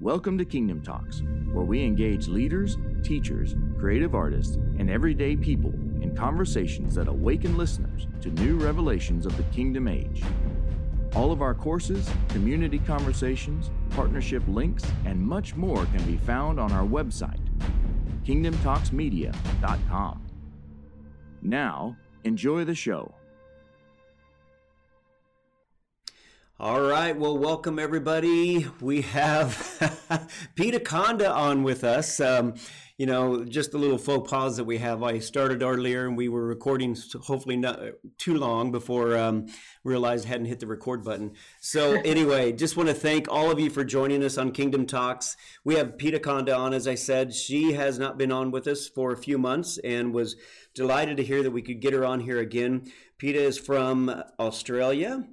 Welcome to Kingdom Talks, where we engage leaders, teachers, creative artists, and everyday people in conversations that awaken listeners to new revelations of the kingdom age. All of our courses, community conversations, partnership links, and much more can be found on our website, kingdomtalksmedia.com. Now, enjoy the show. All right. Well, welcome everybody. We have Peter Conda on with us. Um, you know, just a little faux pause that we have. I started earlier and we were recording, hopefully not too long before um, realized I hadn't hit the record button. So anyway, just want to thank all of you for joining us on Kingdom Talks. We have Peter Conda on, as I said. She has not been on with us for a few months and was delighted to hear that we could get her on here again. Peter is from Australia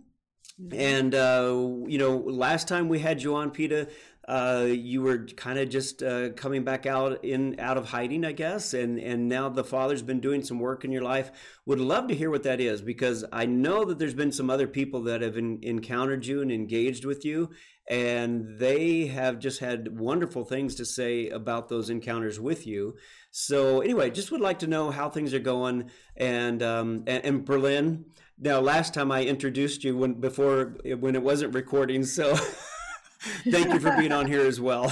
and uh, you know, last time we had you on, Peter, uh, you were kind of just uh, coming back out in out of hiding, I guess, and and now the Father's been doing some work in your life. Would love to hear what that is because I know that there's been some other people that have in, encountered you and engaged with you, and they have just had wonderful things to say about those encounters with you. So anyway, just would like to know how things are going, and um, and, and Berlin. Now, last time I introduced you when before when it wasn't recording, so thank you for being on here as well.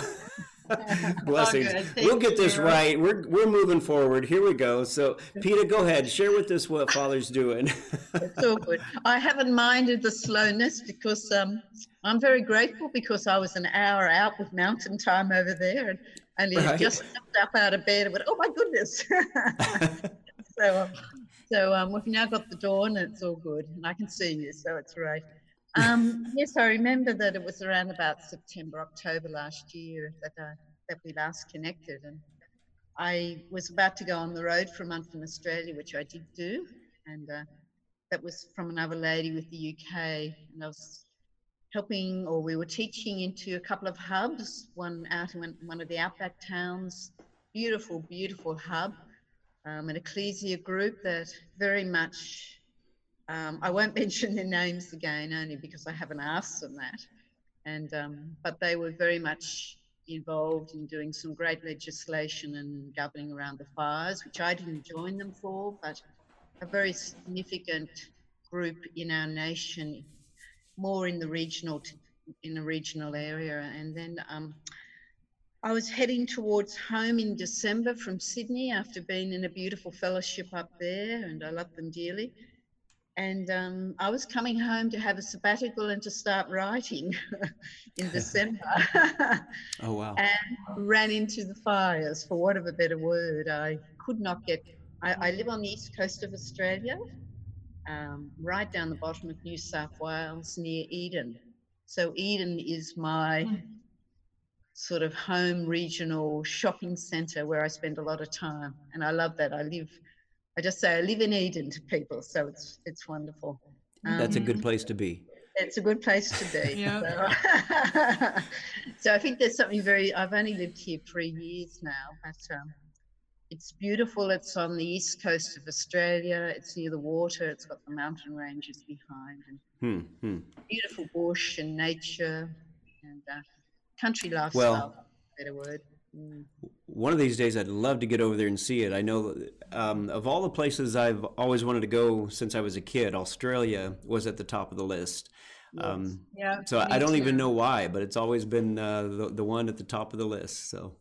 Blessings. We'll get this right. We're we're moving forward. Here we go. So, Peter, go ahead. Share with us what Father's doing. it's all good. I haven't minded the slowness because um, I'm very grateful because I was an hour out with mountain time over there and and he right. just stepped up out of bed and went, "Oh my goodness!" so. Um, so um, we've now got the dawn and it's all good and I can see you, so it's great. Um, yes, I remember that it was around about September, October last year that, uh, that we last connected. And I was about to go on the road for a month in Australia, which I did do. And uh, that was from another lady with the UK. And I was helping, or we were teaching into a couple of hubs, one out in one of the outback towns. Beautiful, beautiful hub um, an ecclesia group that very much, um, I won't mention their names again, only because I haven't asked them that. And um, but they were very much involved in doing some great legislation and governing around the fires, which I didn't join them for, but a very significant group in our nation, more in the regional in a regional area. And then um, I was heading towards home in December from Sydney after being in a beautiful fellowship up there, and I love them dearly. And um, I was coming home to have a sabbatical and to start writing in December. oh, wow. And ran into the fires, for want of a better word. I could not get, I, I live on the east coast of Australia, um, right down the bottom of New South Wales near Eden. So Eden is my hmm sort of home regional shopping center where I spend a lot of time. And I love that. I live, I just say I live in Eden to people. So it's, it's wonderful. Um, That's a good place to be. It's a good place to be. yeah. So, so, I think there's something very, I've only lived here three years now, but um, it's beautiful. It's on the east coast of Australia. It's near the water. It's got the mountain ranges behind and hmm, hmm. beautiful bush and nature. And uh, country lifestyle. Well, better word. Mm. One of these days, I'd love to get over there and see it. I know um, of all the places I've always wanted to go since I was a kid, Australia was at the top of the list. Yes. Um, yeah. So I don't too. even know why, but it's always been uh, the the one at the top of the list. So.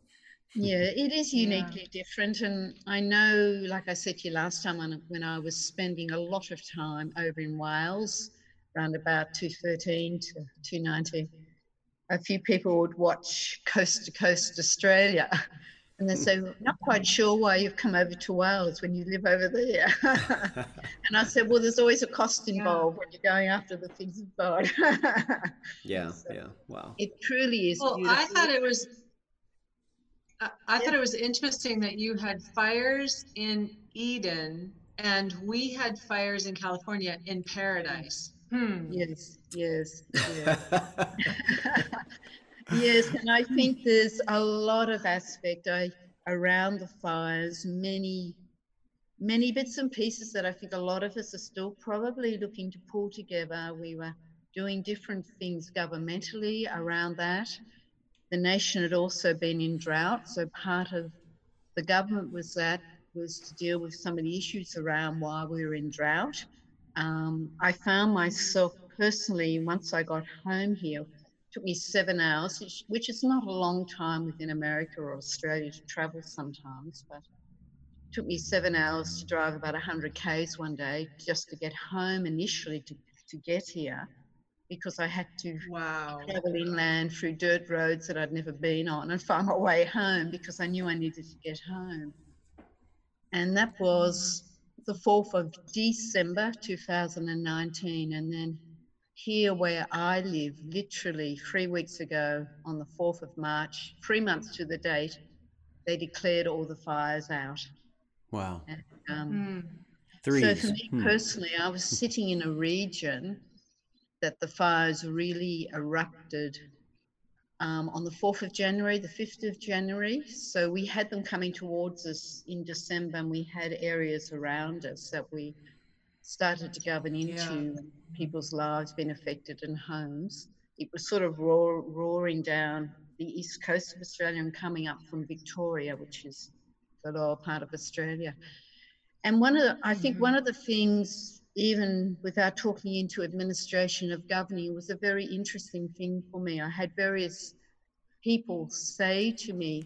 Yeah, it is uniquely yeah. different, and I know, like I said to you last time, when, when I was spending a lot of time over in Wales, around about 213 to 219 a few people would watch Coast to Coast Australia. And they say, not quite sure why you've come over to Wales when you live over there. and I said, well, there's always a cost involved yeah. when you're going after the things of God. yeah, so yeah, wow. It truly is. Well, beautiful. I thought it was. I, I yeah. thought it was interesting that you had fires in Eden and we had fires in California in Paradise. Hmm. Yes, yes, yes. yes, and I think there's a lot of aspect I, around the fires, many, many bits and pieces that I think a lot of us are still probably looking to pull together. We were doing different things governmentally around that. the nation had also been in drought. So part of the government was that was to deal with some of the issues around why we were in drought. Um, I found myself personally once I got home here. Took me seven hours, which, which is not a long time within America or Australia to travel sometimes, but took me seven hours to drive about 100 k's one day just to get home initially to, to get here because I had to wow. travel inland through dirt roads that I'd never been on and find my way home because I knew I needed to get home. And that was the 4th of December 2019. And then here where I live, literally three weeks ago on the 4th of March, three months to the date, they declared all the fires out. Wow. And, um, mm. So for me hmm. personally, I was sitting in a region that the fires really erupted um, on the 4th of January, the 5th of January. So we had them coming towards us in December, and we had areas around us that we started to govern into, yeah. people's lives being affected and homes. It was sort of roar, roaring down the east coast of Australia and coming up from Victoria, which is the lower part of Australia. And one of the, I think mm-hmm. one of the things, even without talking into administration of governing, was a very interesting thing for me. I had various people say to me,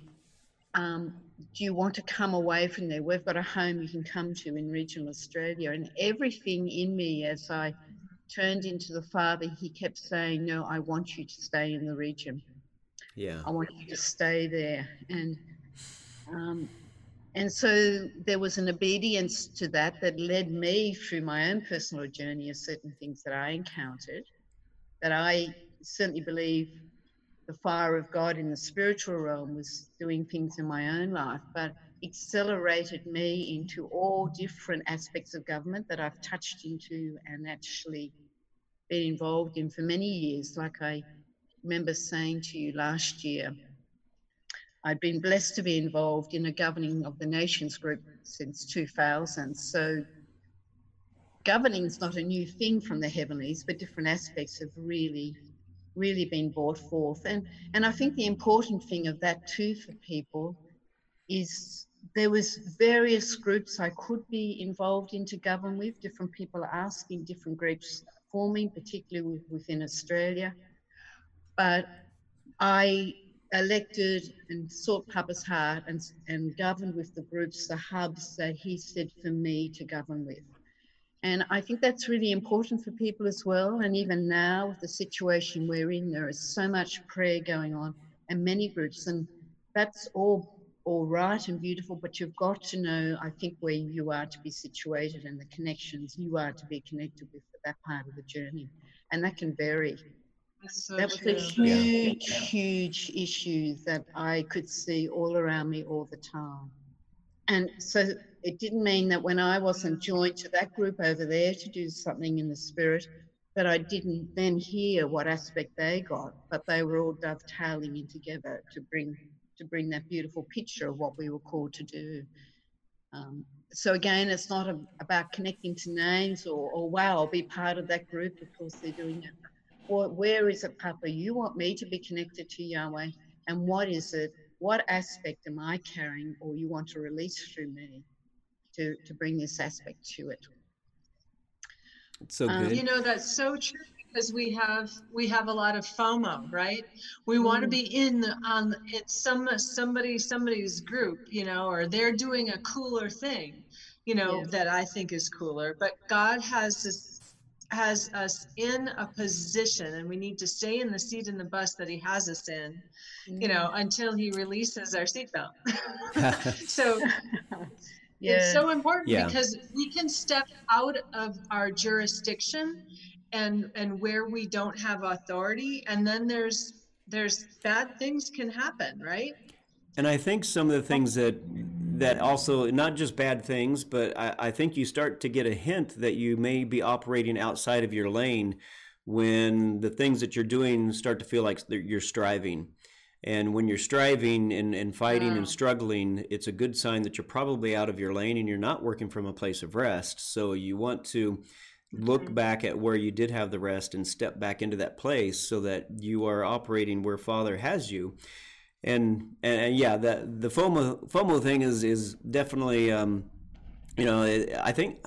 um, do you want to come away from there? We've got a home you can come to in regional Australia. And everything in me, as I turned into the Father, he kept saying, No, I want you to stay in the region. Yeah. I want you to stay there. And um, and so there was an obedience to that that led me through my own personal journey of certain things that I encountered that I certainly believe the fire of God in the spiritual realm was doing things in my own life, but accelerated me into all different aspects of government that I've touched into and actually been involved in for many years. Like I remember saying to you last year, I'd been blessed to be involved in a governing of the nations group since 2000. So governing is not a new thing from the heavenlies, but different aspects have really, really been brought forth. And and I think the important thing of that too for people is there was various groups I could be involved in to govern with. Different people asking different groups forming, particularly within Australia. But I elected and sought Papa's heart and, and governed with the groups, the hubs that he said for me to govern with. And I think that's really important for people as well. And even now, with the situation we're in, there is so much prayer going on and many groups, and that's all all right and beautiful. But you've got to know, I think, where you are to be situated and the connections you are to be connected with for that part of the journey, and that can vary. So that was true. a huge, yeah. huge issue that I could see all around me all the time. And so it didn't mean that when I wasn't joined to that group over there to do something in the spirit, that I didn't then hear what aspect they got, but they were all dovetailing in together to bring to bring that beautiful picture of what we were called to do. Um, so again, it's not a, about connecting to names or, or wow, I'll be part of that group because they're doing it or where is it, Papa? You want me to be connected to Yahweh, and what is it? What aspect am I carrying, or you want to release through me to to bring this aspect to it? so um, good. You know that's so true because we have we have a lot of FOMO, right? We want to mm. be in on it's some somebody somebody's group, you know, or they're doing a cooler thing, you know, yeah. that I think is cooler. But God has this has us in a position and we need to stay in the seat in the bus that he has us in you know mm. until he releases our seatbelt so yeah. it's so important yeah. because we can step out of our jurisdiction and and where we don't have authority and then there's there's bad things can happen right and i think some of the things that that also not just bad things, but I, I, think you start to get a hint that you may be operating outside of your lane when the things that you're doing start to feel like you're striving. And when you're striving and, and fighting wow. and struggling, it's a good sign that you're probably out of your lane and you're not working from a place of rest. So you want to look mm-hmm. back at where you did have the rest and step back into that place so that you are operating where Father has you. And and, and yeah, that the FOMO FOMO thing is is definitely um, you know I think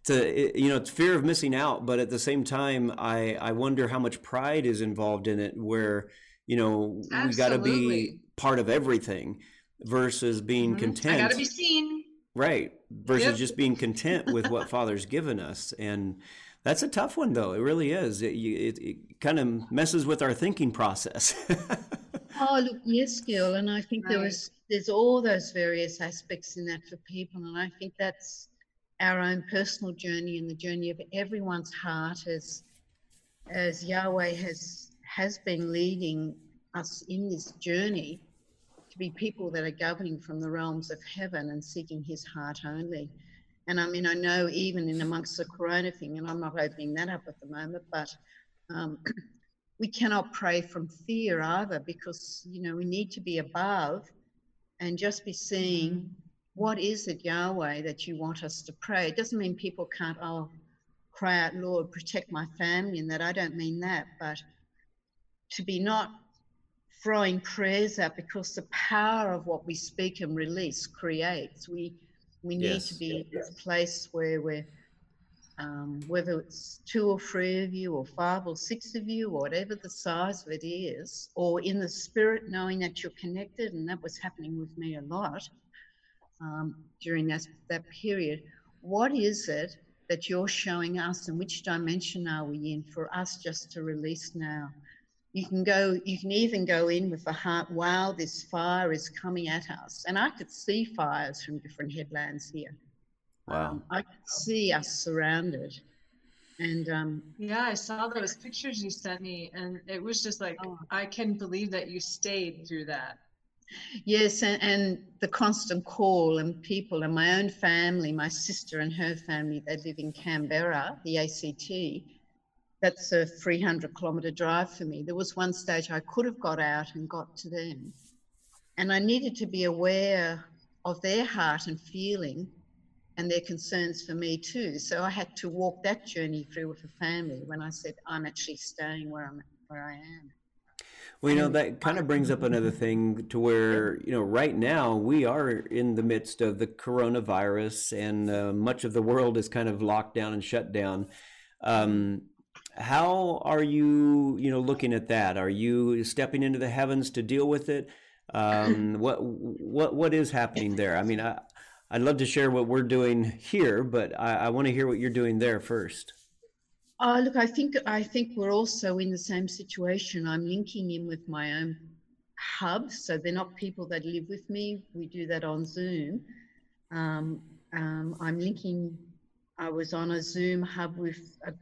it's a you know it's fear of missing out, but at the same time I I wonder how much pride is involved in it where you know Absolutely. we got to be part of everything versus being mm-hmm. content. I got to be seen. Right. Versus yep. just being content with what Father's given us. And that's a tough one, though. It really is. It, it, it kind of messes with our thinking process. oh, look, yes, Gil. And I think right. there was, there's all those various aspects in that for people. And I think that's our own personal journey and the journey of everyone's heart as, as Yahweh has, has been leading us in this journey to be people that are governing from the realms of heaven and seeking his heart only. And I mean, I know even in amongst the corona thing, and I'm not opening that up at the moment, but um, we cannot pray from fear either because, you know, we need to be above and just be seeing what is it, Yahweh, that you want us to pray. It doesn't mean people can't, oh, cry out, Lord, protect my family, and that I don't mean that, but to be not throwing prayers out because the power of what we speak and release creates. We we need yes. to be in this place where we're um, whether it's two or three of you, or five or six of you, or whatever the size of it is, or in the spirit, knowing that you're connected, and that was happening with me a lot um, during that that period. What is it that you're showing us, and which dimension are we in for us just to release now? you can go you can even go in with the heart wow this fire is coming at us and i could see fires from different headlands here wow um, i could see us surrounded and um, yeah i saw those pictures you sent me and it was just like oh. i can believe that you stayed through that yes and, and the constant call and people and my own family my sister and her family they live in canberra the act that's a 300 kilometre drive for me. There was one stage I could have got out and got to them. And I needed to be aware of their heart and feeling and their concerns for me too. So I had to walk that journey through with the family when I said, I'm actually staying where I'm where I am. Well, you know, that kind of brings up another thing to where, you know, right now we are in the midst of the coronavirus and uh, much of the world is kind of locked down and shut down. Um, how are you, you know, looking at that? Are you stepping into the heavens to deal with it? Um, what what what is happening there? I mean, I I'd love to share what we're doing here, but I, I want to hear what you're doing there first. Uh, look, I think I think we're also in the same situation. I'm linking in with my own hub, so they're not people that live with me. We do that on Zoom. Um, um, I'm linking. I was on a Zoom hub with a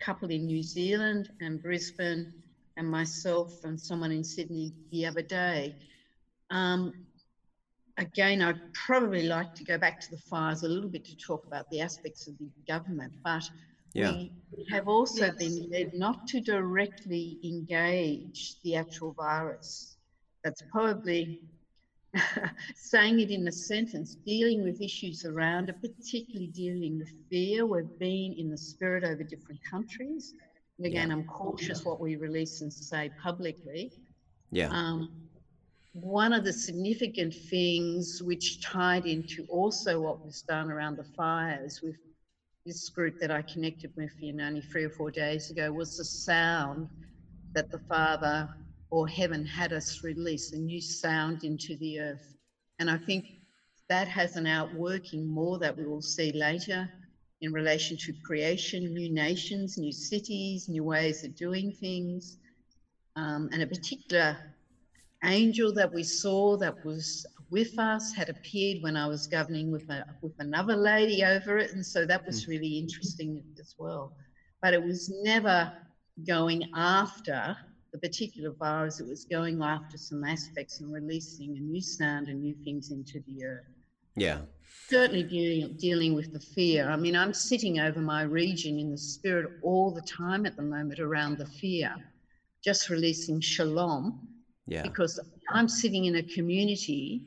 couple in New Zealand and Brisbane, and myself and someone in Sydney the other day. Um, again, I'd probably like to go back to the fires a little bit to talk about the aspects of the government, but yeah. we have also yes. been led not to directly engage the actual virus. That's probably saying it in a sentence, dealing with issues around it, particularly dealing with fear. We've been in the spirit over different countries. And again, yeah. I'm cautious what we release and say publicly. Yeah. Um, one of the significant things which tied into also what was done around the fires with this group that I connected with you know, only three or four days ago was the sound that the father or heaven had us release a new sound into the earth. And I think that has an outworking more that we will see later in relation to creation, new nations, new cities, new ways of doing things. Um, and a particular angel that we saw that was with us had appeared when I was governing with, a, with another lady over it. And so that was hmm. really interesting as well. But it was never going after the particular virus, it was going after some aspects and releasing a new sound and new things into the earth. Yeah. Certainly dealing, dealing with the fear. I mean, I'm sitting over my region in the spirit all the time at the moment around the fear, just releasing shalom. Yeah. Because I'm sitting in a community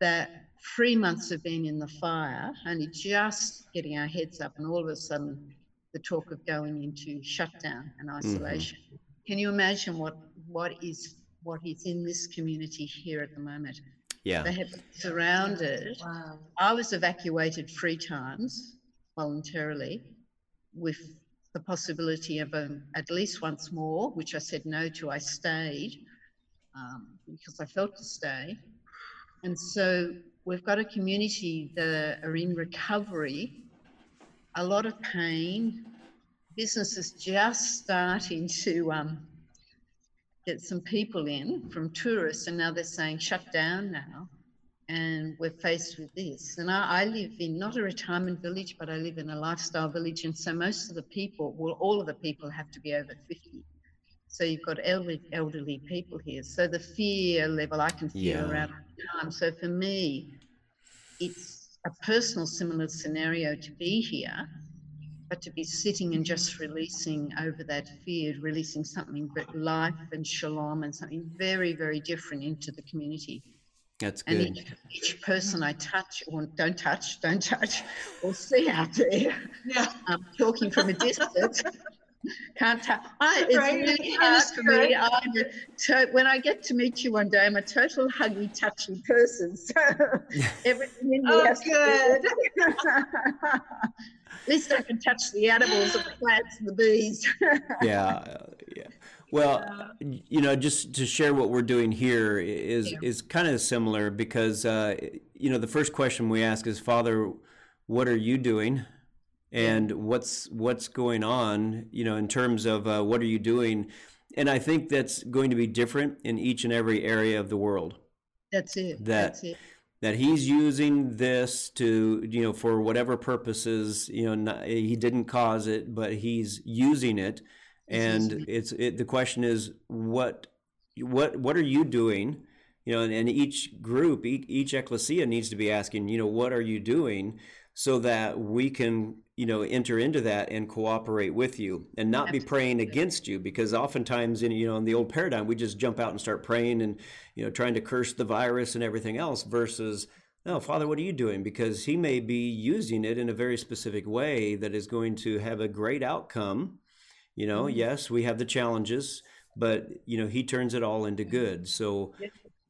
that three months of being in the fire, only just getting our heads up, and all of a sudden, the talk of going into shutdown and mm-hmm. isolation. Mm-hmm. Can you imagine what what is what is in this community here at the moment? Yeah, they have been surrounded. Wow. I was evacuated three times voluntarily, with the possibility of um, at least once more, which I said no to. I stayed um, because I felt to stay, and so we've got a community that are in recovery, a lot of pain, businesses just starting to um, get some people in from tourists, and now they're saying shut down now. And we're faced with this. And I, I live in not a retirement village, but I live in a lifestyle village. And so most of the people, well, all of the people have to be over 50. So you've got elderly, elderly people here. So the fear level I can feel yeah. around the time. So for me, it's a personal similar scenario to be here, but to be sitting and just releasing over that fear, releasing something but life and shalom and something very, very different into the community. That's good. And each, each, person I touch or don't touch, don't touch, or see out there, yeah. um, talking from a distance, can't tell. I, it's right. really hard for me. To, when I get to meet you one day, I'm a total huggy, touchy person. So everything in me oh, has good. At least I can touch the animals and the plants and the bees. yeah, yeah. Well, you know, just to share what we're doing here is yeah. is kind of similar because uh, you know the first question we ask is, Father, what are you doing? And what's what's going on you know in terms of uh, what are you doing? And i think that's going to be different in each and every area of the world. That's it. That that's it. that he's using this to you know for whatever purposes you know not, he didn't cause it but he's using it. And it's it, the question is what what what are you doing? You know and, and each group each, each ecclesia needs to be asking you know what are you doing so that we can you know enter into that and cooperate with you and not be praying against you because oftentimes in you know in the old paradigm we just jump out and start praying and you know trying to curse the virus and everything else versus no father what are you doing? Because he may be using it in a very specific way that is going to have a great outcome. You know mm-hmm. yes we have the challenges but you know he turns it all into good. So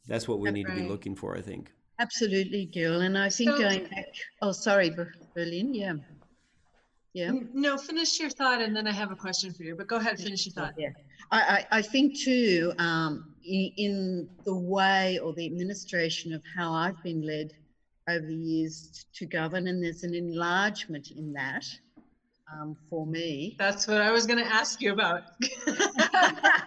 that's what we need to be looking for i think Absolutely, Gil. And I think so, going back, oh, sorry, Berlin. Yeah. Yeah. No, finish your thought and then I have a question for you, but go ahead, finish your thought. Yeah. I, I, I think too, um, in, in the way or the administration of how I've been led over the years to govern, and there's an enlargement in that um, for me. That's what I was going to ask you about.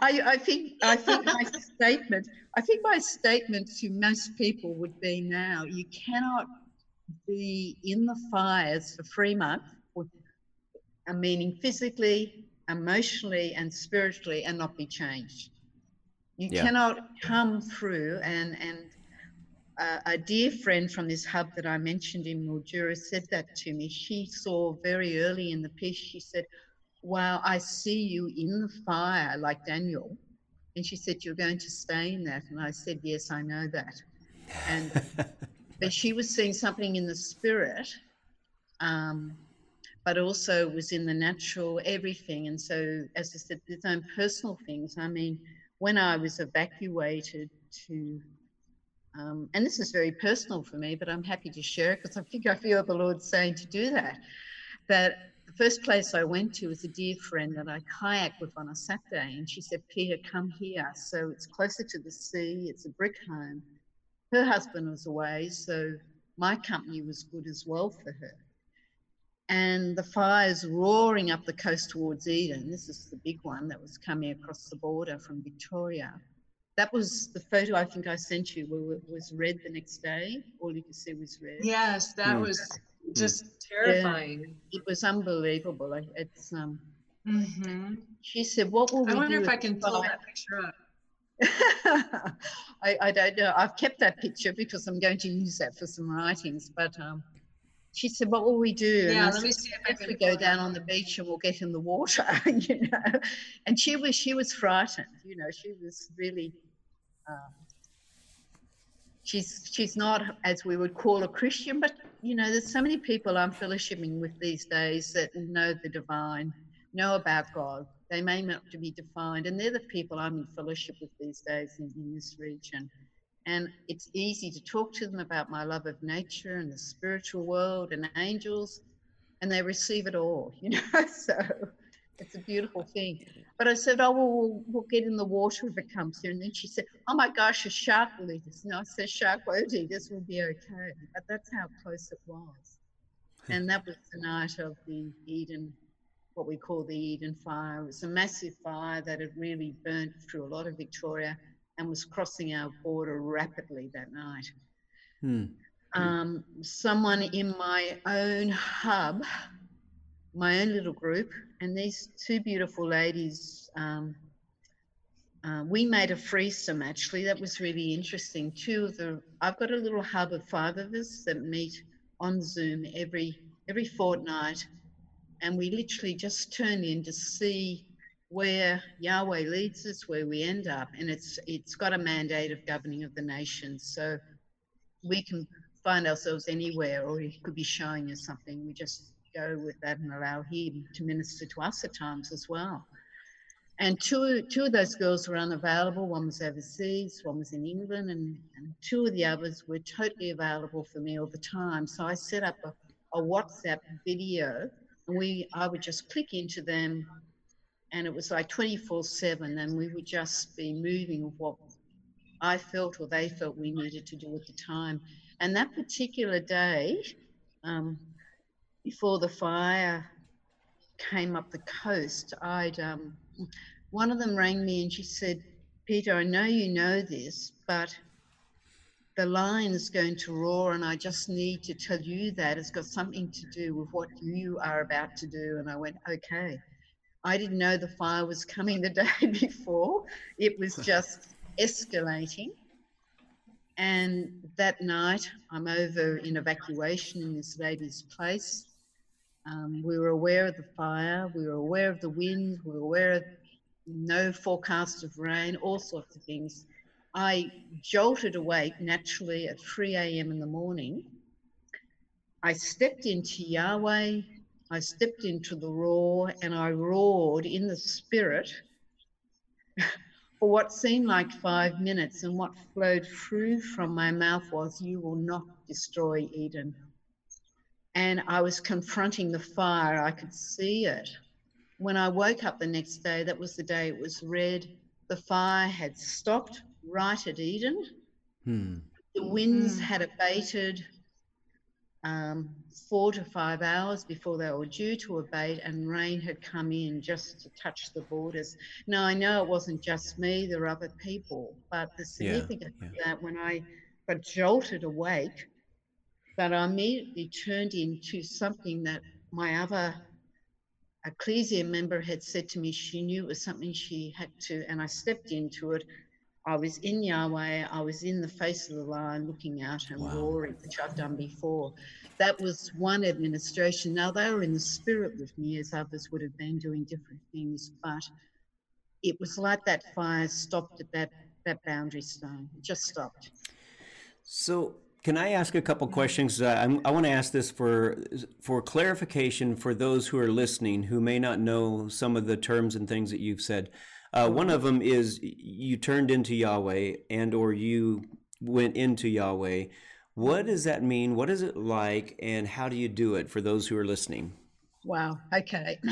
I, I think I think my statement I think my statement to most people would be now you cannot be in the fires for three months, I meaning physically, emotionally, and spiritually, and not be changed. You yeah. cannot come through and and uh, a dear friend from this hub that I mentioned in Mildura said that to me. She saw very early in the piece, she said, Wow, I see you in the fire like Daniel. And she said, You're going to stay in that. And I said, Yes, I know that. And but she was seeing something in the spirit, um, but also was in the natural, everything. And so, as I said, there's own personal things. I mean, when I was evacuated to um, and this is very personal for me, but I'm happy to share it because I think I feel the Lord saying to do that. That first place I went to was a dear friend that I kayaked with on a Saturday, and she said, Peter, come here. So it's closer to the sea, it's a brick home. Her husband was away, so my company was good as well for her. And the fires roaring up the coast towards Eden. This is the big one that was coming across the border from Victoria that was the photo I think I sent you where it was red the next day. All you could see was red. Yes, that mm. was just terrifying. Yeah, it was unbelievable. It's um. Mm-hmm. She said, "What will we I wonder if I can pull that picture up." I, I don't know. I've kept that picture because I'm going to use that for some writings. But um, she said, "What will we do?" Yeah, let said, me see if, if we go down on the beach and we'll get in the water, you know. And she was she was frightened. You know, she was really um, she's she's not as we would call a Christian, but you know, there's so many people I'm fellowshipping with these days that know the divine, know about God. They may not be defined, and they're the people I'm in fellowship with these days in, in this region. And it's easy to talk to them about my love of nature and the spiritual world and angels, and they receive it all, you know. so it's a beautiful thing. But I said, Oh, well, we'll, we'll get in the water if it comes here. And then she said, Oh my gosh, a shark will eat us. No, I said, Shark won't eat us. We'll be okay. But that's how close it was. and that was the night of the Eden, what we call the Eden fire. It was a massive fire that had really burnt through a lot of Victoria and was crossing our border rapidly that night. Hmm. Um, someone in my own hub my own little group, and these two beautiful ladies. Um, uh, we made a threesome actually. That was really interesting. Two of the I've got a little hub of five of us that meet on Zoom every every fortnight, and we literally just turn in to see where Yahweh leads us, where we end up, and it's it's got a mandate of governing of the nations. So we can find ourselves anywhere, or he could be showing us something. We just go with that and allow him to minister to us at times as well. And two, two of those girls were unavailable. One was overseas, one was in England, and, and two of the others were totally available for me all the time. So I set up a, a WhatsApp video, and we I would just click into them, and it was like 24/7, and we would just be moving what I felt or they felt we needed to do at the time. And that particular day, um, before the fire came up the coast, I'd um, one of them rang me and she said, "Peter, I know you know this, but the lion is going to roar, and I just need to tell you that it's got something to do with what you are about to do." And I went, "Okay." I didn't know the fire was coming the day before. It was just escalating. And that night, I'm over in evacuation in this lady's place. Um, we were aware of the fire, we were aware of the wind, we were aware of no forecast of rain, all sorts of things. I jolted awake naturally at 3 a.m. in the morning. I stepped into Yahweh, I stepped into the roar, and I roared in the spirit for what seemed like five minutes. And what flowed through from my mouth was, You will not destroy Eden and I was confronting the fire. I could see it. When I woke up the next day, that was the day it was red. The fire had stopped right at Eden. Hmm. The winds hmm. had abated um, four to five hours before they were due to abate, and rain had come in just to touch the borders. Now, I know it wasn't just me, there were other people, but the significance yeah, yeah. of that when I got jolted awake, that I immediately turned into something that my other ecclesia member had said to me she knew it was something she had to, and I stepped into it. I was in Yahweh, I was in the face of the lion looking out and wow. roaring, which I've done before. That was one administration. Now, they were in the spirit with me, as others would have been doing different things, but it was like that fire stopped at that, that boundary stone. It just stopped. So, can I ask a couple questions? Uh, i want to ask this for for clarification for those who are listening who may not know some of the terms and things that you've said. Uh, one of them is you turned into Yahweh and or you went into Yahweh. What does that mean? What is it like, and how do you do it for those who are listening? Wow. Okay.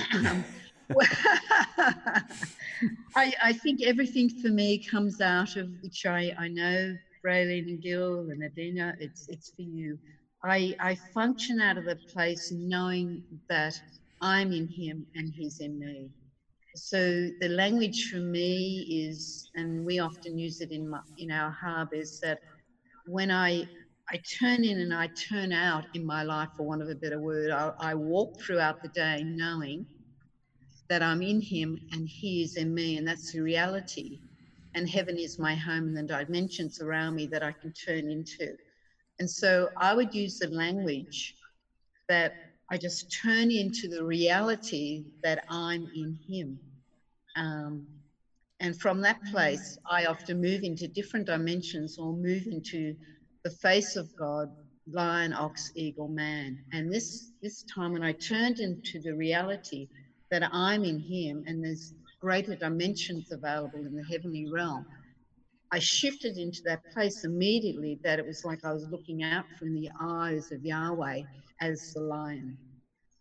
I, I think everything for me comes out of which I, I know Raylene and Gil and Adina, it's it's for you. I I function out of the place knowing that I'm in him and he's in me. So the language for me is, and we often use it in my, in our hub, is that when I I turn in and I turn out in my life, for want of a better word, I, I walk throughout the day knowing that I'm in him and he is in me, and that's the reality and heaven is my home and the dimensions around me that I can turn into. And so I would use the language that I just turn into the reality that I'm in Him. Um, and from that place, I often move into different dimensions or move into the face of God, lion, ox, eagle, man. And this this time when I turned into the reality that I'm in him and there's greater dimensions available in the heavenly realm, I shifted into that place immediately that it was like I was looking out from the eyes of Yahweh as the lion.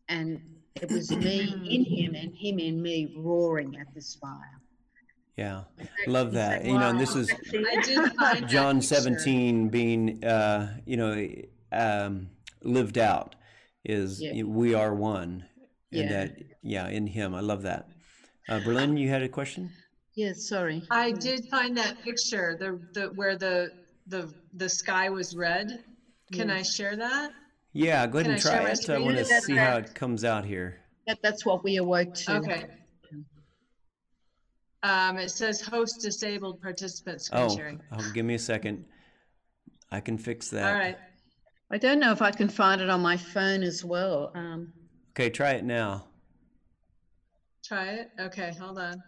And it was me in him and him in me roaring at this fire. Yeah, love that. You know, and this is I did find John 17 being, uh, you know, um, lived out is Yeah. we are one. And Yeah. that, yeah, in Him. I love that. Uh, Berlin, you had a question? Yeah, sorry. I did find that picture, the the where the the the sky was red. Can I share that? Yeah, go ahead Can and try it. I want to That's see how it comes out here. That, that's what we awoke to. Okay. Um, it says host disabled participants. screen Oh, sharing. oh, give me a second. I can fix that. All right. I don't know if I can find it on my phone as well. Um, Okay, try it now. Try it. Okay, hold on.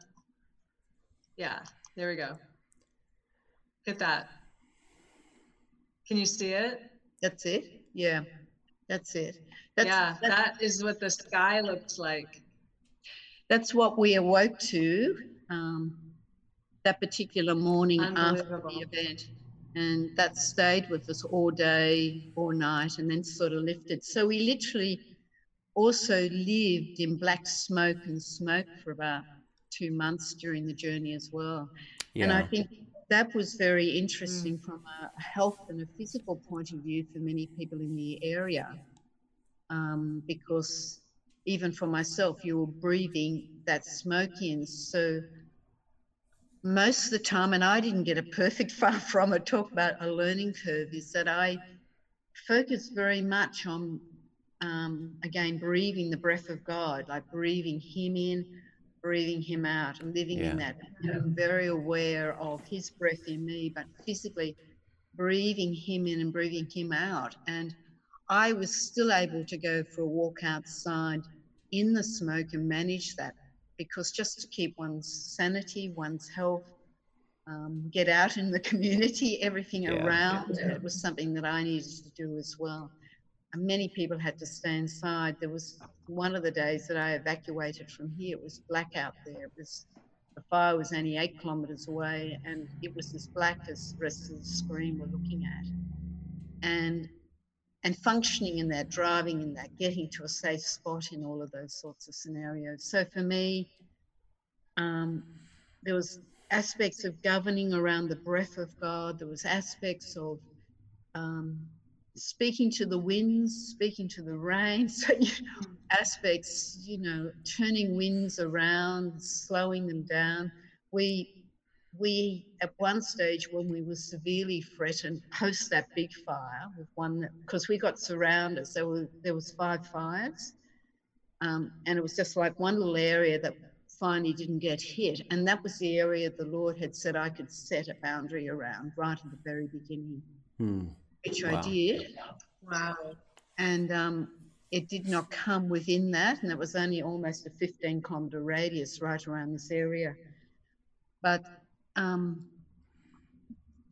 Yeah, there we go. Hit that. Can you see it? that's it. Yeah, that's it. That's, yeah, that's, that is what the sky looks like. that's what we awoke to um, that particular morning after the event. And that stayed with us all day, all night, and then sort of lifted. So we literally also lived in black smoke and smoke for about two months during the journey as well. And I think that was very interesting from a health and a physical point of view for many people in the area. Um, because even for myself, you were breathing that smoke in. So most of the time, and I didn't get a perfect far from it, talk about a learning curve, is that I focus very much on, um, again, breathing the breath of God, like breathing Him in, breathing Him out, and living in Yeah. that. I'm very aware of His breath in me, but physically breathing Him in and breathing Him out. And I was still able to go for a walk outside in the smoke and manage that because just to keep one's sanity, one's health, um, get out in the community, everything Yeah. around it was something that I needed to do as well. Many people had to stay inside. There was one of the days that I evacuated from here, it was black out there. It was the fire was only eight kilometers away, and it was as black as the rest of the screen we're looking at. And and functioning in that, driving in that, getting to a safe spot in all of those sorts of scenarios. So for me, um, there was aspects of governing around the breath of God. There was aspects of um, speaking to the winds, speaking to the rain. So you know, aspects, you know, turning winds around, slowing them down. We we at one stage when we were severely threatened post that big fire with one because we got surrounded there were there was five fires um, and it was just like one little area that finally didn't get hit and that was the area the lord had said i could set a boundary around right at the very beginning Hmm. Which Wow. i did Wow. and um, it did not come within that, and it was only almost a 15 kilometre radius right around this area. But um,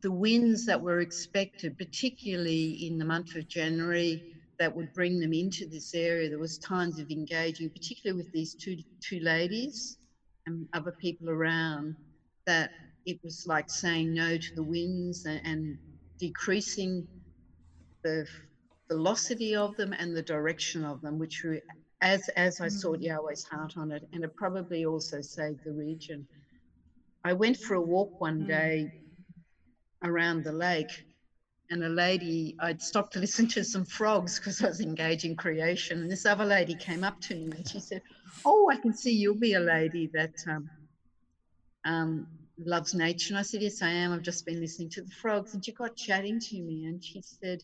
the winds that were expected, particularly in the month of January, that would bring them into this area, there was times of engaging, particularly with these two two ladies and other people around, that it was like saying no to the winds and, and decreasing the velocity of them and the direction of them, which were, as as I sought Yahweh's heart on it, and it probably also saved the region. I went for a walk one day around the lake, and a lady, I'd stopped to listen to some frogs because I was engaging creation, and this other lady came up to me and she said, "Oh, I can see you'll be a lady that." Um, um, loves nature. And I said, Yes, I am. I've just been listening to the frogs. And she got chatting to me and she said,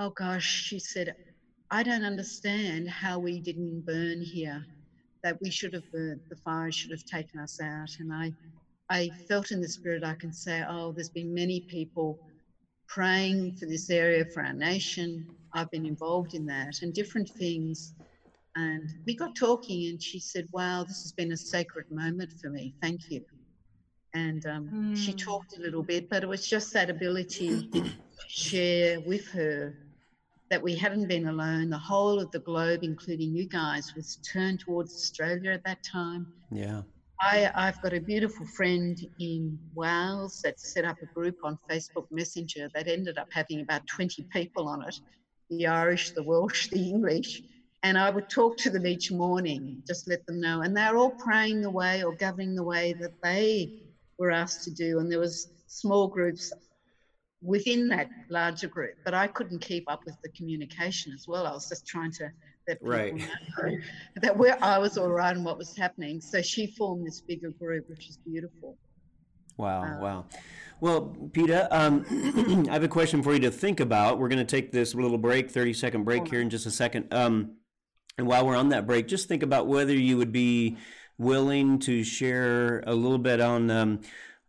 Oh gosh, she said, I don't understand how we didn't burn here, that we should have burned, the fire should have taken us out. And I, I felt in the spirit I can say, Oh, there's been many people praying for this area, for our nation. I've been involved in that and different things. And we got talking, and she said, Wow, this has been a sacred moment for me. Thank you. And um, mm. she talked a little bit, but it was just that ability to share with her that we hadn't been alone. The whole of the globe, including you guys, was turned towards Australia at that time. Yeah. I, I've got a beautiful friend in Wales that set up a group on Facebook Messenger that ended up having about 20 people on it the Irish, the Welsh, the English. And I would talk to them each morning, just let them know. And they're all praying the way or governing the way that they were asked to do. And there was small groups within that larger group, but I couldn't keep up with the communication as well. I was just trying to let people right. know that where I was all right and what was happening. So she formed this bigger group, which is beautiful. Wow, um, wow. Well, Peter, um, I have a question for you to think about. We're going to take this little break, 30 second break here in just a second. Um, and while we're on that break, just think about whether you would be willing to share a little bit on um,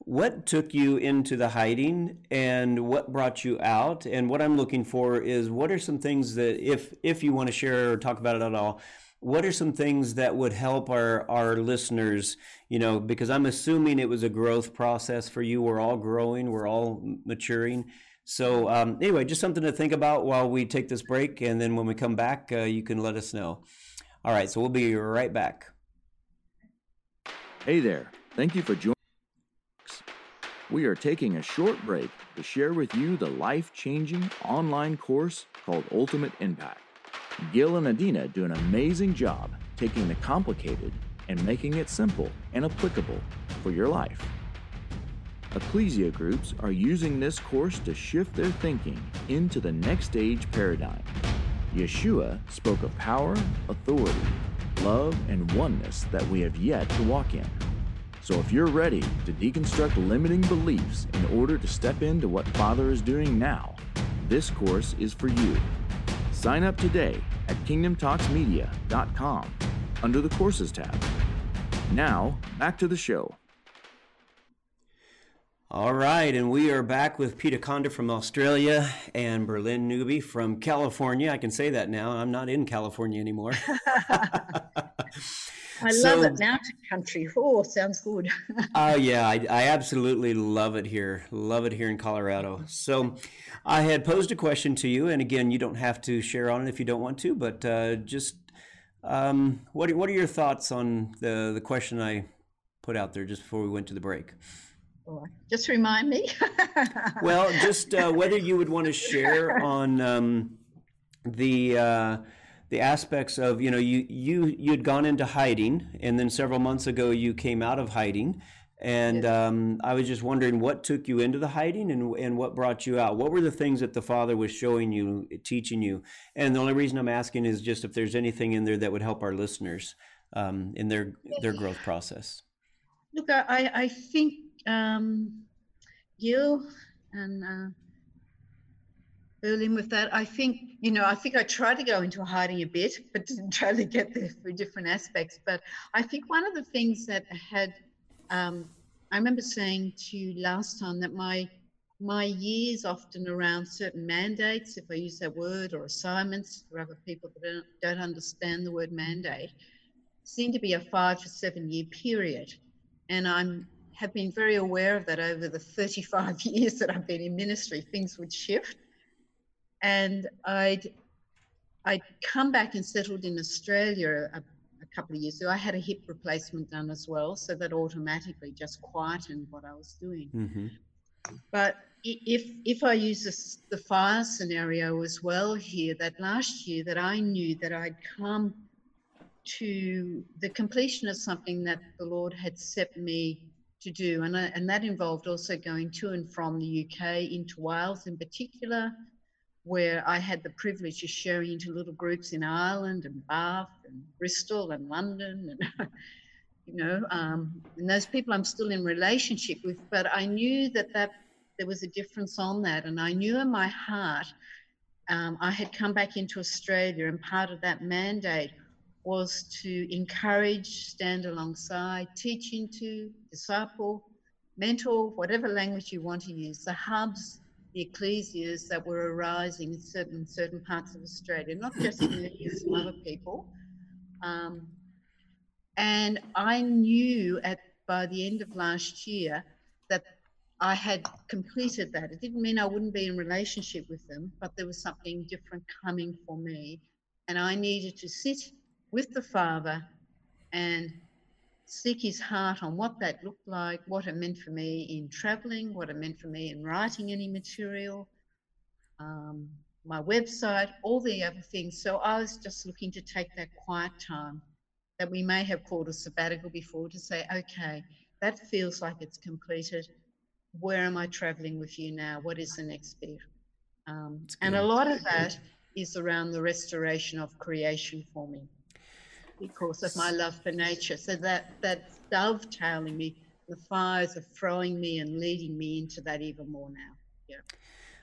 what took you into the hiding and what brought you out? And what i'm looking for is what are some things that if if you want to share or talk about it at all what are some things that would help our our listeners? You know because i'm assuming it was a growth process for you. We're all growing. We're all maturing. So um, anyway just something to think about while we take this break. And then when we come back uh, you can let us know. All right. So we'll be right back. Hey there. Thank you for joining we are taking a short break to share with you the life changing online course called Ultimate Impact. Gil and Adina do an amazing job taking the complicated and making it simple and applicable for your life. Ecclesia groups are using this course to shift their thinking into the next age paradigm. Yeshua spoke of power, authority, love, and oneness that we have yet to walk in. So if you're ready to deconstruct limiting beliefs in order to step into what Father is doing now, this course is for you. Sign up today at kingdomtalksmedia.com under the Courses tab. Now, back to the show. All right, and we are back with Peter Conda from Australia and Berlin Newby from California. I can say that now. I'm not in California anymore. I so, love it. Mountain country. Oh, sounds good. Oh uh, yeah, I, I absolutely love it here. Love it here in Colorado. So, I had posed a question to you, and again, you don't have to share on it if you don't want to, but uh, just um, what are, what are your thoughts on the the question I put out there just before we went to the break? Just remind me. well, just uh, whether you would want to share on um, the uh, the aspects of you know you you you had gone into hiding and then several months ago you came out of hiding and um, I was just wondering what took you into the hiding and, and what brought you out. What were the things that the Father was showing you, teaching you? And the only reason I'm asking is just if there's anything in there that would help our listeners um, in their their growth process. Look, I, I think um, and uh, Berlin with that. I think, you know, I think I tried to go into hiding a bit, but didn't try to get there through different aspects. But I think one of the things that had, um, I remember saying to you last time that my my years often around certain mandates, if I use that word, or assignments for other people that don't, don't understand the word mandate, seem to be a five to seven year period. And I'm have been very aware of that over the 35 years that I've been in ministry. Things would shift and I'd I'd come back and settled in Australia a, a, couple of years ago. I had a hip replacement done as well, so that automatically just quietened what I was doing. Mm-hmm. But if if I use this, the fire scenario as well here, that last year that I knew that I'd come to the completion of something that the Lord had set me to do, and I, and that involved also going to and from the UK into Wales in particular, where I had the privilege of sharing into little groups in Ireland and Bath and Bristol and London and you know um, and those people I'm still in relationship with but I knew that that there was a difference on that and I knew in my heart um, I had come back into Australia and part of that mandate was to encourage stand alongside teach into disciple mentor whatever language you want to use the hubs the ecclesias that were arising in certain certain parts of Australia, not just me, some other people. Um, and I knew at by the end of last year that I had completed that. It didn't mean I wouldn't be in relationship with them, but there was something different coming for me. And I needed to sit with the Father and seek his heart on what that looked like, what it meant for me in traveling, what it meant for me in writing any material, um, my website, all the other things. So I was just looking to take that quiet time that we may have called a sabbatical before to say, okay, that feels like it's completed. Where am I traveling with you now? What is the next bit? Um, and a lot of that is around the restoration of creation for me because of my love for nature. So that that's dovetailing me. The fires are throwing me and leading me into that even more now. Yeah.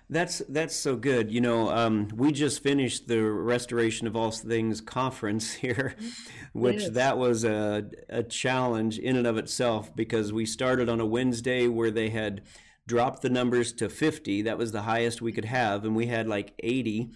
That's that's so good. You know, um, we just finished the Restoration of All Things conference here, which yes. that was a, a challenge in and of itself because we started on a Wednesday where they had dropped the numbers to 50. That was the highest we could have, and we had like 80.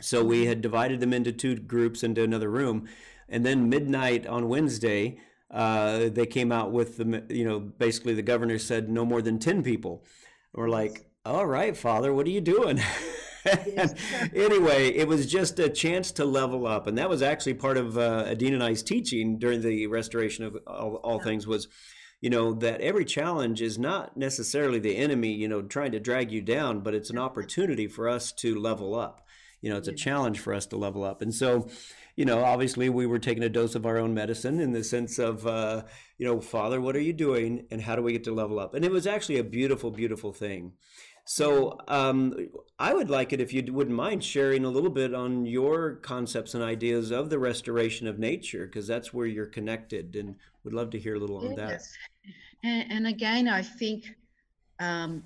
So we mm-hmm. had divided them into two groups into another room. And then midnight on Wednesday, uh, they came out with the, you know, basically the governor said no more than 10 people. We're like, all right, Father, what are you doing? anyway, it was just a chance to level up. And that was actually part of uh, Adina and I's teaching during the restoration of all, all things was, you know, that every challenge is not necessarily the enemy, you know, trying to drag you down, but it's an opportunity for us to level up. You know, it's a challenge for us to level up. And so, you know, obviously we were taking a dose of our own medicine in the sense of, uh, you know, Father, what are you doing, and how do we get to level up? And it was actually a beautiful, beautiful thing. So um, I would like it if you wouldn't mind sharing a little bit on your concepts and ideas of the restoration of nature, because that's where you're connected, and would love to hear a little on yes. that. And, and again, I think um,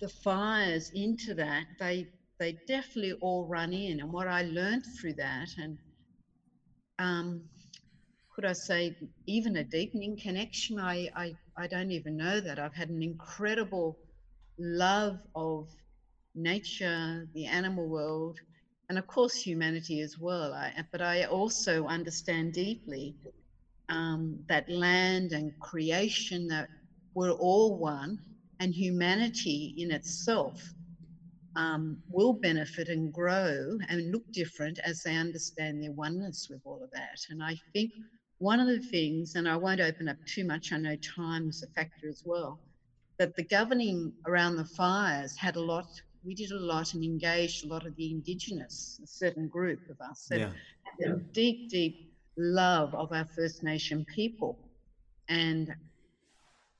the fires into that they they definitely all run in, and what I learned through that, and um, could I say, even a deepening connection. I, I, I don't even know that. I've had an incredible love of nature, the animal world, and of course humanity as well. I, but I also understand deeply um, that land and creation that we're all one, and humanity in itself um, will benefit and grow and look different as they understand their oneness with all of that. And I think one of the things, and I won't open up too much, I know time is a factor as well, that the governing around the fires had a lot, we did a lot and engaged a lot of the Indigenous, a certain group of us that yeah. had a deep, deep love of our First Nation people. And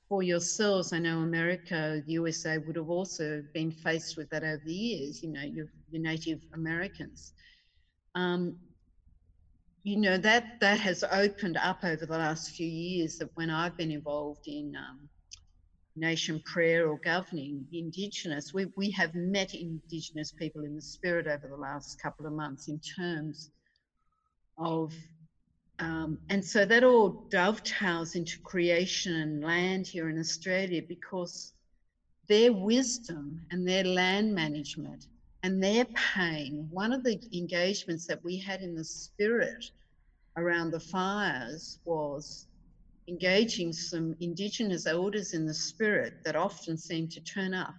for yourselves, I know America, USA would have also been faced with that over the years, you know, your, your Native Americans. Um, you know, that, that has opened up over the last few years that when I've been involved in um, nation prayer or governing Indigenous, we, we have met Indigenous people in the spirit over the last couple of months in terms of um, and so that all dovetails into creation and land here in Australia because their wisdom and their land management and their pain, one of the engagements that we had in the spirit around the fires was engaging some Indigenous elders in the spirit that often seem to turn up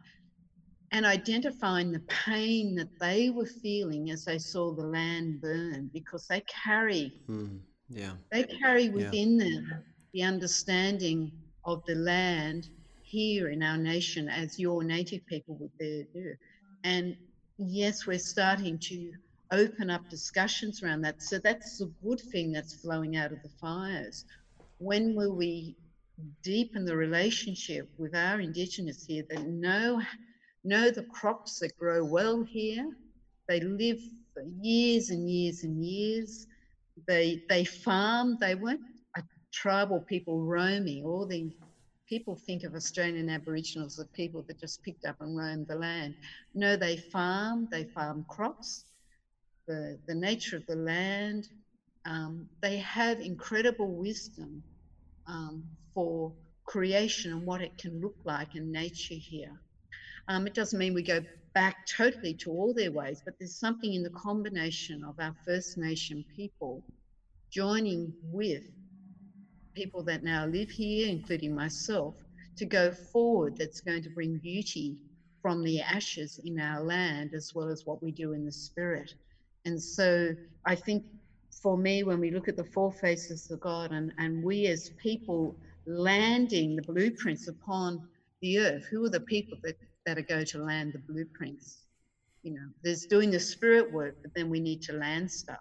and identifying the pain that they were feeling as they saw the land burn because they carry. Mm yeah. They carry within yeah. them the understanding of the land here in our nation as your native people would do. And yes, we're starting to open up discussions around that. So that's the good thing that's flowing out of the fires. When will we deepen the relationship with our indigenous here that know know the crops that grow well here? They live for years and years and years they they farmed. They weren't a tribal people roaming. All the people think of Australian Aboriginals as people that just picked up and roamed the land. No, they farmed. They farmed crops. The the nature of the land. Um, they have incredible wisdom um, for creation and what it can look like in nature here. Um, it doesn't mean we go back totally to all their ways, but there's something in the combination of our First Nation people joining with people that now live here, including myself, to go forward that's going to bring beauty from the ashes in our land as well as what we do in the spirit. And so I think for me, when we look at the four faces of God and, and we as people landing the blueprints upon the earth, who are the people that, that are going to land the blueprints? You know, there's doing the spirit work, but then we need to land stuff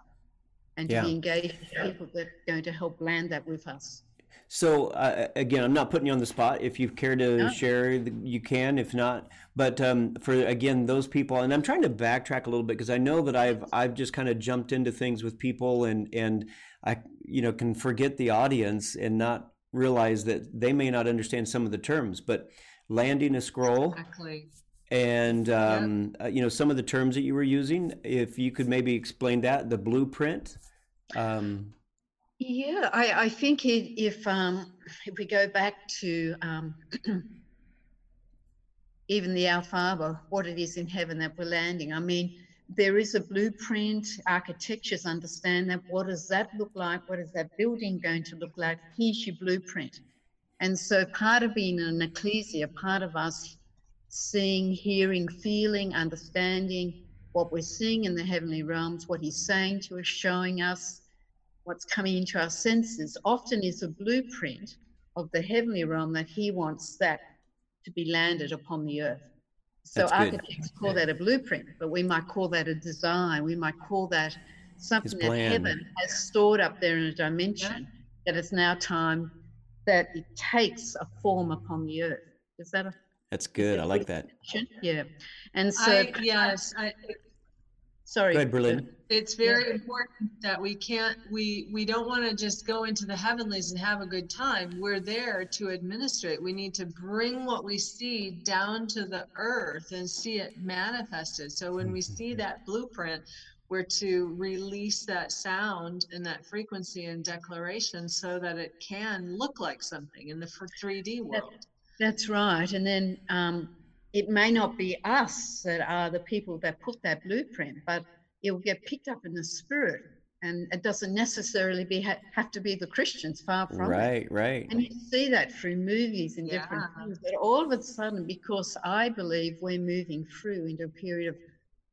and yeah. to be engaged with people that are going to help land that with us. So uh, again, I'm not putting you on the spot. If you care to no. share, you can. If not, but um, for again those people, and I'm trying to backtrack a little bit because I know that I've I've just kind of jumped into things with people, and and I you know can forget the audience and not realize that they may not understand some of the terms. But landing a scroll, exactly. and um, uh, you know some of the terms that you were using. If you could maybe explain that, the blueprint. Um, yeah, I, I think it, if um, if we go back to um, even the Father, what it is in heaven that we're landing. I mean, there is a blueprint. Architectures understand that. What does that look like? What is that building going to look like? Here's your blueprint. And so, part of being an ecclesia, part of us seeing, hearing, feeling, understanding what we're seeing in the heavenly realms, what He's saying to us, showing us what's coming into our senses often is a blueprint of the heavenly realm that he wants that to be landed upon the earth. So That's architects good. call that a blueprint, but we might call that a design. We might call that something that heaven has stored up there in a dimension yeah. that it's now time that it takes a form upon the earth. Is that a that's good. I like that. Yeah. And so I, yes, I, Sorry. Go ahead, Berlin. It's very yeah. important that we can't we we don't want to just go into the heavenlies and have a good time. We're there to administrate. We need to bring what we see down to the earth and see it manifested. So when we see mm-hmm. that blueprint, we're to release that sound and that frequency and declaration so that it can look like something in the 3D world. That, that's right. And then um, it may not be us that are the people that put that blueprint, but it will get picked up in the spirit. And it doesn't necessarily be have to be the Christians, far from right, it. Right, right. And you see that through movies and yeah. different things. That all of a sudden, because I believe we're moving through into a period of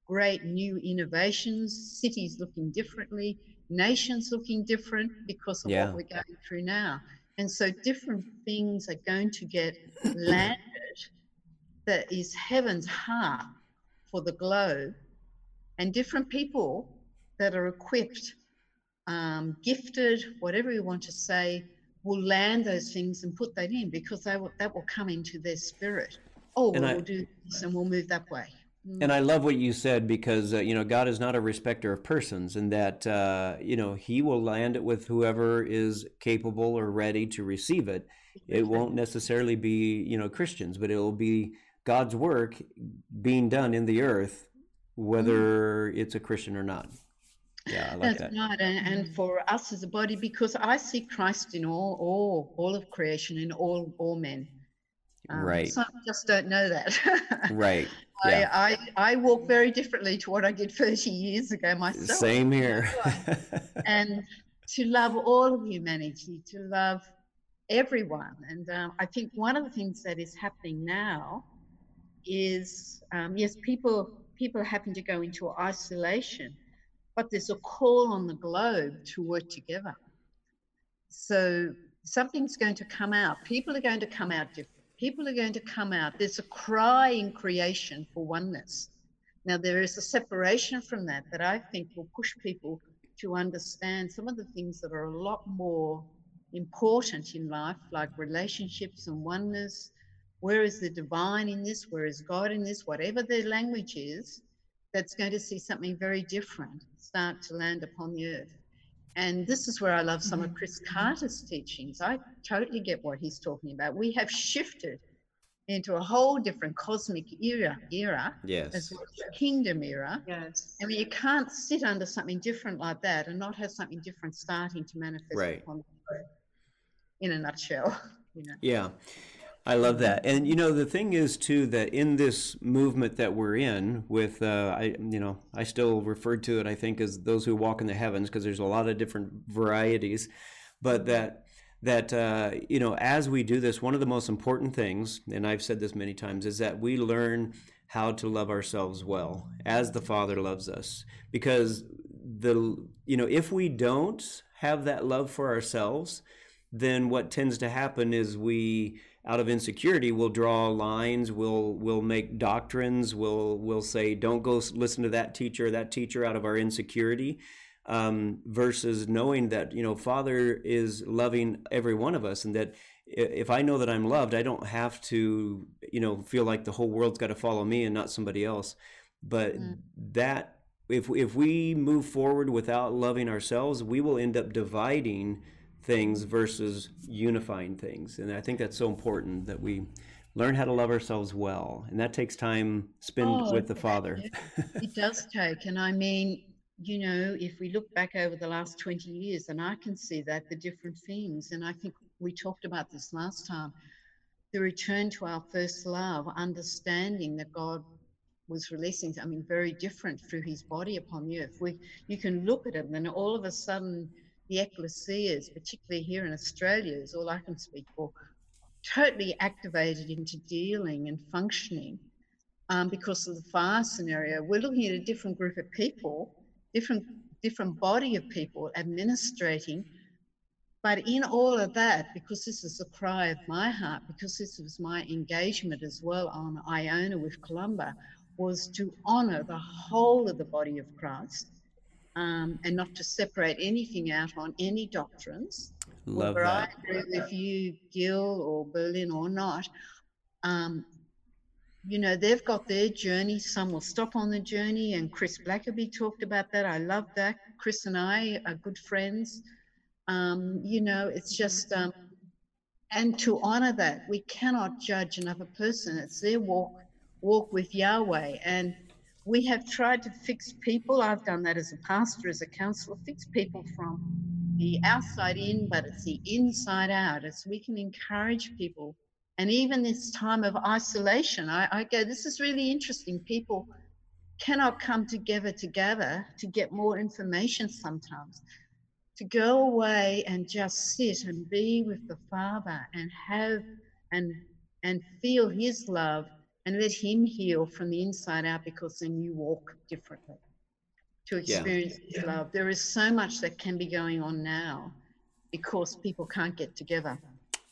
great new innovations, cities looking differently, nations looking different because of yeah. what we're going through now. And so different things are going to get landed that is heaven's heart for the globe, and different people that are equipped, um, gifted, whatever you want to say, will land those things and put that in because they will, that will come into their spirit. Oh, we'll I, do this and we'll move that way. Mm. And I love what you said because uh, you know God is not a respecter of persons, and that uh, you know He will land it with whoever is capable or ready to receive it. It won't necessarily be you know Christians, but it will be God's work being done in the earth, whether mm. it's a Christian or not. Yeah, I like That's that. right, and, and for us as a body, because I see Christ in all, all, all of creation, in all, all men. Um, right. Some just don't know that. right. Yeah. I, I, I walk very differently to what I did 30 years ago myself. Same here. and to love all of humanity, to love everyone. And um, I think one of the things that is happening now is um, yes, people people happen to go into isolation, but there's a call on the globe to work together. So something's going to come out. People are going to come out different. People are going to come out. There's a cry in creation for oneness. Now there is a separation from that that I think will push people to understand some of the things that are a lot more important in life, like relationships and oneness, where is the divine in this? Where is God in this? Whatever the language is, that's going to see something very different start to land upon the earth. And this is where I love some of mm-hmm. Chris Carter's teachings. I totally get what he's talking about. We have shifted into a whole different cosmic era, era yes. as well as kingdom era. Yes. I mean, you can't sit under something different like that and not have something different starting to manifest right. upon the earth. In a nutshell, you know. Yeah. I love that, and you know the thing is too that in this movement that we're in, with uh, I you know I still refer to it I think as those who walk in the heavens because there's a lot of different varieties, but that that uh, you know as we do this one of the most important things and i've said this many times is that we learn how to love ourselves well as the father loves us. Because the you know if we don't have that love for ourselves then what tends to happen is we out of insecurity we'll draw lines we'll will make doctrines we'll will say don't go listen to that teacher that teacher out of our insecurity um, versus knowing that you know father is loving every one of us and that if i know that i'm loved i don't have to you know feel like the whole world's got to follow me and not somebody else but mm. that if if we move forward without loving ourselves we will end up dividing things versus unifying things. And I think that's so important that we learn how to love ourselves well. And that takes time spent oh, with the Father. it does take. And I mean, you know, if we look back over the last 20 years, and I can see that the different things, and I think we talked about this last time the return to our first love, understanding that God was releasing something very different through his body upon the earth. We, you can look at it, and all of a sudden, the ecclesias, particularly here in Australia, is all I can speak for, totally activated into dealing and functioning um, because of the fire scenario. We're looking at a different group of people, different different body of people administrating. But in all of that, because this is the cry of my heart, because this was my engagement as well on Iona with Columba, was to honor the whole of the body of Christ um, and not to separate anything out on any doctrines. Love whether that. I agree with you, Gil or Berlin or not. Um, you know, they've got their journey. Some will stop on the journey, and Chris Blackaby talked about that. I love that. Chris and I are good friends. Um, you know, it's just, um, and to honor that, we cannot judge another person. It's their walk, walk with Yahweh. And we have tried to fix people. I've done that as a pastor, as a counselor, fix people from the outside in, but it's the inside out. As we can encourage people. And even this time of isolation, I, I go, this is really interesting. People cannot come together together to get more information sometimes. To go away and just sit and be with the Father and have and and feel his love and let him heal from the inside out because then you walk differently to experience yeah. his love. There is so much that can be going on now because people can't get together.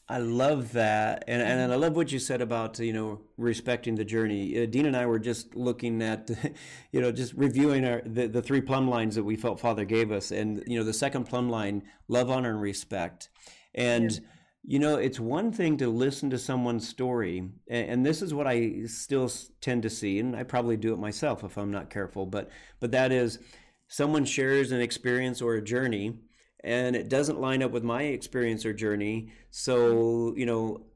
I love that, and and I love what you said about you know respecting the journey. Uh, Dean and I were just looking at, you know, just reviewing our the, the three plumb lines that we felt Father gave us, and you know the second plumb line: love, honor, and respect, and. Yeah you know, it's one thing to listen to someone's story, and this is what I still tend to see, and I probably do it myself if I'm not careful. But but that is, someone shares an experience or a journey, and it doesn't line up with my experience or journey. So you know,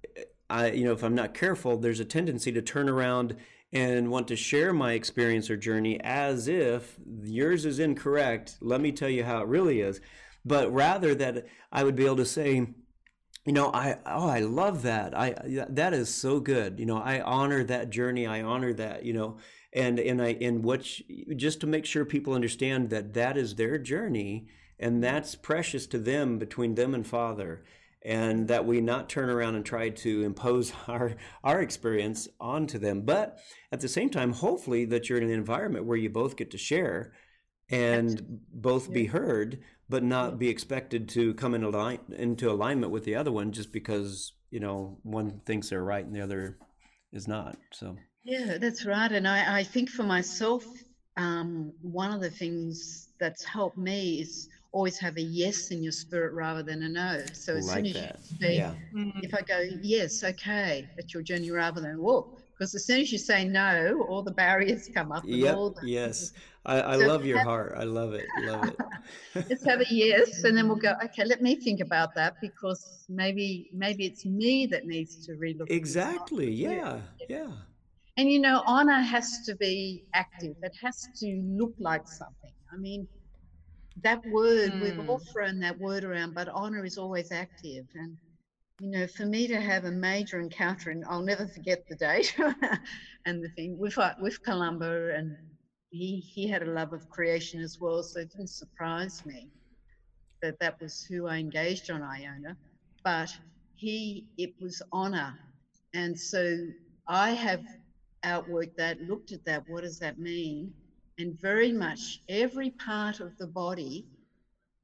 I you know if I'm not careful, there's a tendency to turn around and want to share my experience or journey as if yours is incorrect. Let me tell you how it really is. But rather that I would be able to say you know i oh i love that. I that is so good. You know i honor that journey. I honor that you know and and i in which just to make sure people understand that that is their journey and that's precious to them between them and father and that we not turn around and try to impose our our experience onto them. But at the same time hopefully that you're in an environment where you both get to share and both be heard but not be expected to come in align, into alignment with the other one just because you know one thinks they're right and the other is not so yeah that's right and i, I think for myself um, one of the things that's helped me is always have a yes in your spirit rather than a no so as like soon as that. you speak yeah. if i go yes okay at your journey rather than whoa because as soon as you say no all the barriers come up yep, the, yes I, I so love your have, heart. I love it. Love it. let's have a yes, and then we'll go. Okay, let me think about that because maybe maybe it's me that needs to relook. Exactly. Yeah. Yeah. And you know, honor has to be active. It has to look like something. I mean, that word mm. we've all hmm. thrown that word around, but honor is always active. And you know, for me to have a major encounter, and I'll never forget the date and the thing with uh, with Columba and he he had a love of creation as well, so it didn't surprise me that that was who I engaged on Iona. but he it was honor, and so I have outworked that, looked at that. What does that mean? And very much every part of the body,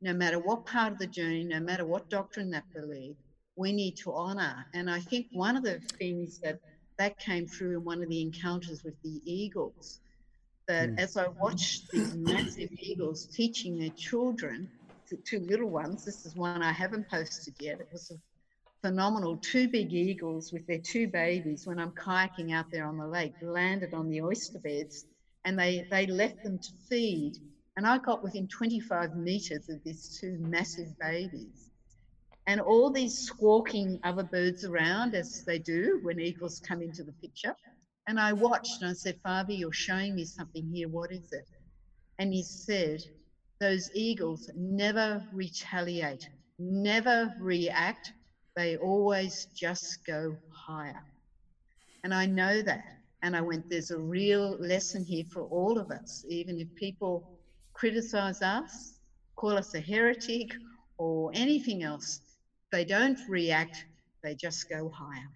no matter what part of the journey, no matter what doctrine that believe, we need to honor. And I think one of the things that that came through in one of the encounters with the eagles that mm. as I watched these massive eagles teaching their children, two little ones, this is one I haven't posted yet. It was a phenomenal. Two big eagles with their two babies, when I'm kayaking out there on the lake, landed on the oyster beds and they, they left them to feed. And I got within 25 meters of these two massive babies. And all these squawking other birds around, as they do when eagles come into the picture. And I watched and I said, Father, you're showing me something here. What is it? And he said, Those eagles never retaliate, never react. They always just go higher. And I know that. And I went, There's a real lesson here for all of us. Even if people criticize us, call us a heretic, or anything else, they don't react, they just go higher.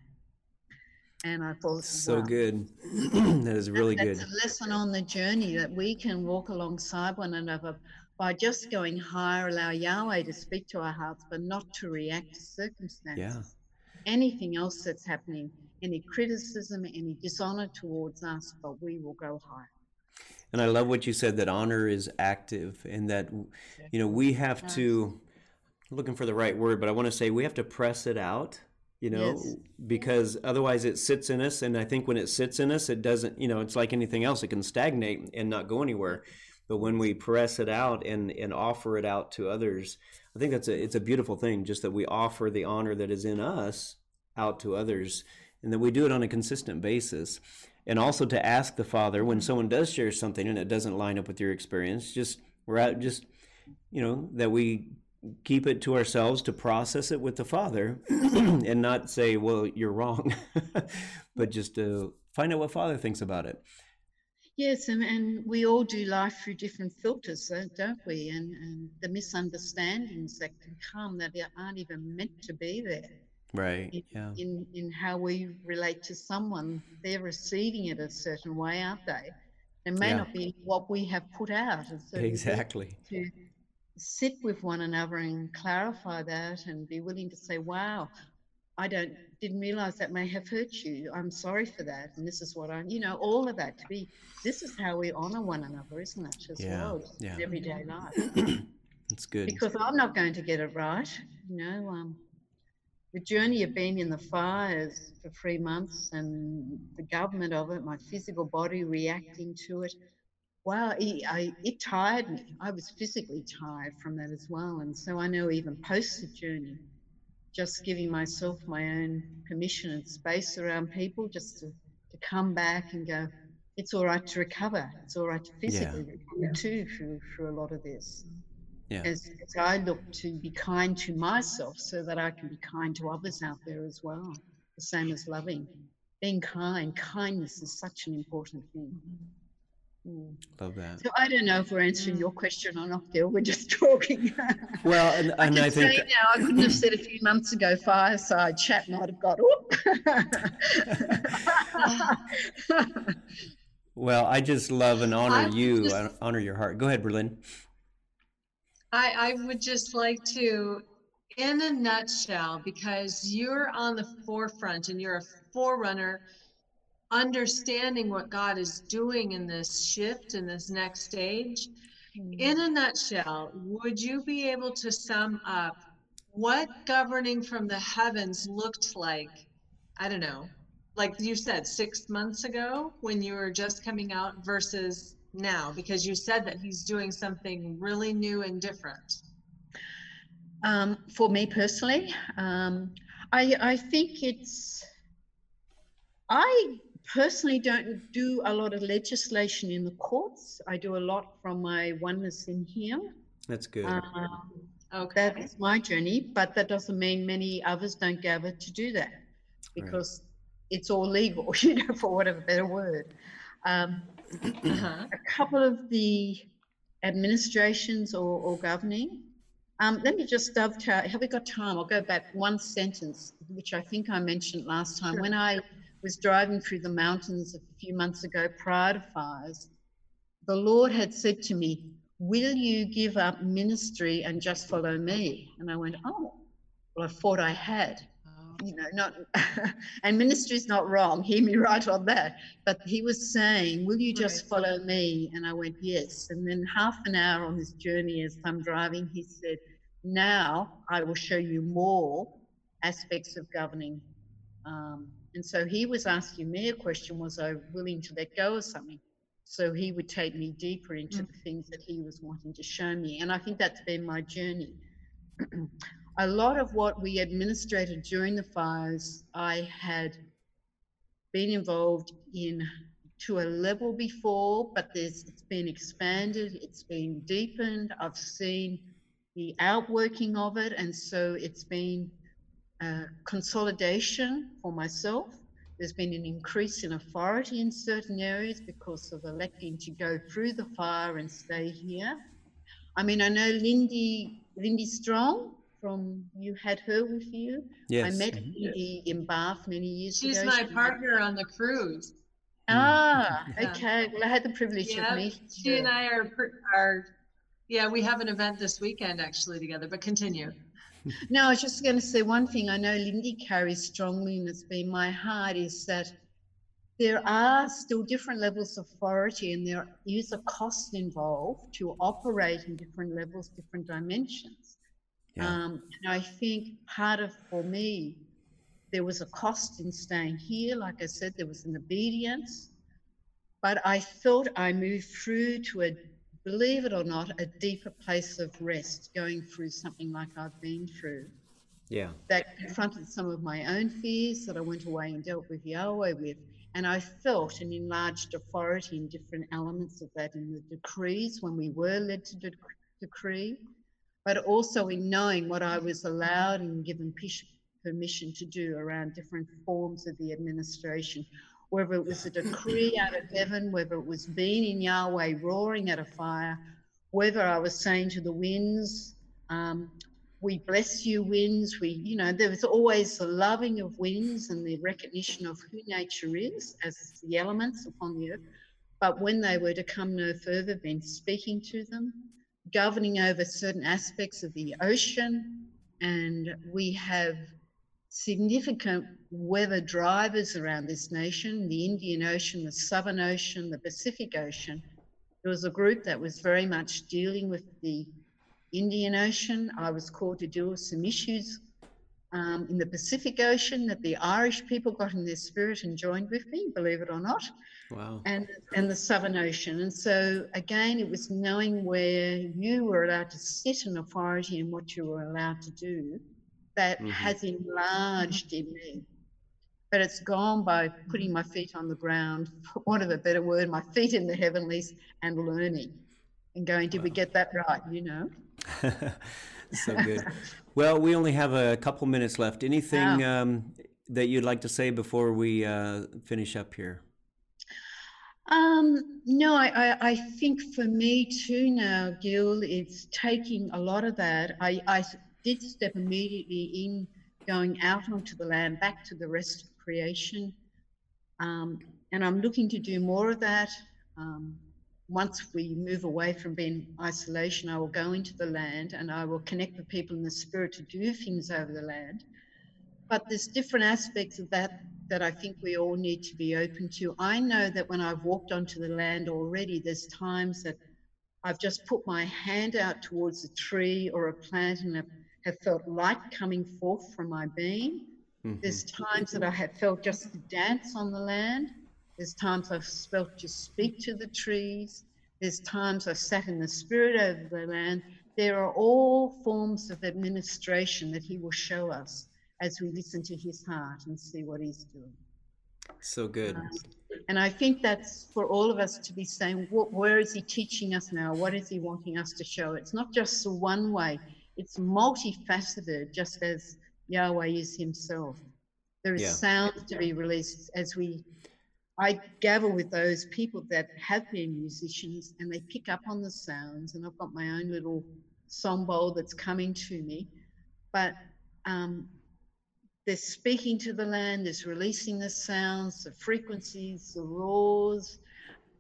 And I thought, so wow. good. that is really that's good. a lesson on the journey that we can walk alongside one another by just going higher, allow Yahweh to speak to our hearts, but not to react to circumstances. Yeah. Anything else that's happening, any criticism, any dishonor towards us, but we will go higher. And I love what you said that honor is active and that, you know, we have to, looking for the right word, but I want to say we have to press it out you know yes. because otherwise it sits in us and i think when it sits in us it doesn't you know it's like anything else it can stagnate and not go anywhere but when we press it out and and offer it out to others i think that's a it's a beautiful thing just that we offer the honor that is in us out to others and that we do it on a consistent basis and also to ask the father when someone does share something and it doesn't line up with your experience just we're out just you know that we keep it to ourselves to process it with the Father and not say, well, you're wrong, but just to find out what Father thinks about it. Yes, and, and we all do life through different filters, don't we? And, and the misunderstandings that can come that aren't even meant to be there. Right. In, yeah. In in how we relate to someone, they're receiving it a certain way, aren't they? It may yeah. not be what we have put out. Exactly. To, sit with one another and clarify that and be willing to say, wow, I don't didn't realize that may have hurt you. I'm sorry for that. And this is what I you know, all of that to be this is how we honor one another, isn't it? As yeah, well yeah. everyday life. That's good. Because I'm not going to get it right. You know, um, the journey of being in the fires for three months and the government of it, my physical body reacting to it, wow, it, I, it tired me. I was physically tired from that as well. And so I know even post the journey, just giving myself my own permission and space around people just to, to come back and go, it's all right to recover. It's all right to physically yeah. recover too through, through a lot of this. Yeah. As, as I look to be kind to myself so that I can be kind to others out there as well, the same as loving. Being kind, kindness is such an important thing. Mm. Love that. So I don't know if we're answering your question or not, Phil. We're just talking. Well, and, and I, I think now I couldn't have said a few months ago fireside chat might have got up. well, I just love and honor I you, just, honor your heart. Go ahead, Berlin. I, I would just like to, in a nutshell, because you're on the forefront and you're a forerunner understanding what God is doing in this shift in this next stage. Mm-hmm. In a nutshell, would you be able to sum up what governing from the heavens looked like? I don't know, like you said, six months ago when you were just coming out versus now, because you said that he's doing something really new and different. Um, for me personally, um, I, I think it's I personally don't do a lot of legislation in the courts. I do a lot from my oneness in here. That's good. Um, okay. That's my journey, but that doesn't mean many others don't gather to do that because right. it's all legal, you know, for whatever better word. Um, uh-huh. A couple of the administrations or, or governing, Um, let me just dovetail. Have we got time? I'll go back one sentence, which I think I mentioned last time. Sure. When I was driving through the mountains a few months ago prior to fires, the Lord had said to me, Will you give up ministry and just follow me? And I went, Oh, well, I thought I had. You know, not, and ministry is not wrong. Hear me right on that. But he was saying, Will you just right. follow me? And I went, Yes. And then half an hour on this journey as I'm driving, he said, Now I will show you more aspects of governing. Um, and so he was asking me a question Was I willing to let go of something? So he would take me deeper into mm. the things that he was wanting to show me. And I think that's been my journey. a lot of what we administrated during the fires, I had been involved in to a level before, but there's, it's been expanded, it's been deepened. I've seen the outworking of it, and so it's been a consolidation for myself. There's been an increase in authority in certain areas because of electing to go through the fire and stay here. I mean, I know Lindy, Lindy Strong from you had her with you. Yes. I met mm-hmm. Lindy in Bath many years She's ago. She's my she partner on the cruise. Ah, yeah. okay. Well, I had the privilege yeah, of meeting She her. and I are are yeah, we have an event this weekend actually together. But continue. No, I was just going to say one thing. I know Lindy carries strongly, and it's been my heart is that there are still different levels of authority, and there is a cost involved to operate in different levels, different dimensions. Yeah. Um, and I think part of, for me, there was a cost in staying here. Like I said, there was an obedience, but I thought I moved through to a believe it or not, a deeper place of rest going through something like I've been through. Yeah. That confronted some of my own fears that I went away and dealt with Yahweh with. And I felt an enlarged authority in different elements of that in the decrees when we were led to de- decree, but also in knowing what I was allowed and given permission to do around different forms of the administration whether it was a decree out of heaven, whether it was being in Yahweh roaring at a fire, whether I was saying to the winds, um, we bless you, winds. We, you know, there was always the loving of winds and the recognition of who nature is as the elements upon the earth. But when they were to come no further, then speaking to them, governing over certain aspects of the ocean. And we have significant weather drivers around this nation the Indian Ocean, the Southern Ocean, the Pacific Ocean. There was a group that was very much dealing with the Indian Ocean. I was called to deal with some issues um, in the Pacific Ocean that the Irish people got in their spirit and joined with me, believe it or not. Wow. And, and the Southern Ocean. And so, again, it was knowing where you were allowed to sit in authority and what you were allowed to do that mm-hmm. has enlarged in me. But it's gone by putting my feet on the ground, for want of a better word, my feet in the heavenlies and learning and going, did wow. we get that right? You know? so good. well, we only have a couple minutes left. Anything wow. um, that you'd like to say before we uh, finish up here? Um, no, I, I, I, think for me too now, Gil, it's taking a lot of that. I, I did step immediately in, going out onto the land, back to the rest of creation. Um, and I'm looking to do more of that. Um, once we move away from being isolation, I will go into the land and I will connect with people in the spirit to do things over the land. But there's different aspects of that that I think we all need to be open to. I know that when I've walked onto the land already, there's times that I've just put my hand out towards a tree or a plant and have felt light coming forth from my being. Mm-hmm. There's times that I have felt just to dance on the land. There's times I've felt to speak to the trees. There's times I've sat in the spirit over the land. There are all forms of administration that He will show us as we listen to His heart and see what He's doing. So good. Um, and I think that's for all of us to be saying, where is He teaching us now? What is He wanting us to show? It's not just the one way it's multifaceted, just as Yahweh is Himself. There is yeah. sound to be released as we. I gather with those people that have been musicians and they pick up on the sounds, and I've got my own little song bowl that's coming to me, but um, there's speaking to the land, there's releasing the sounds, the frequencies, the roars,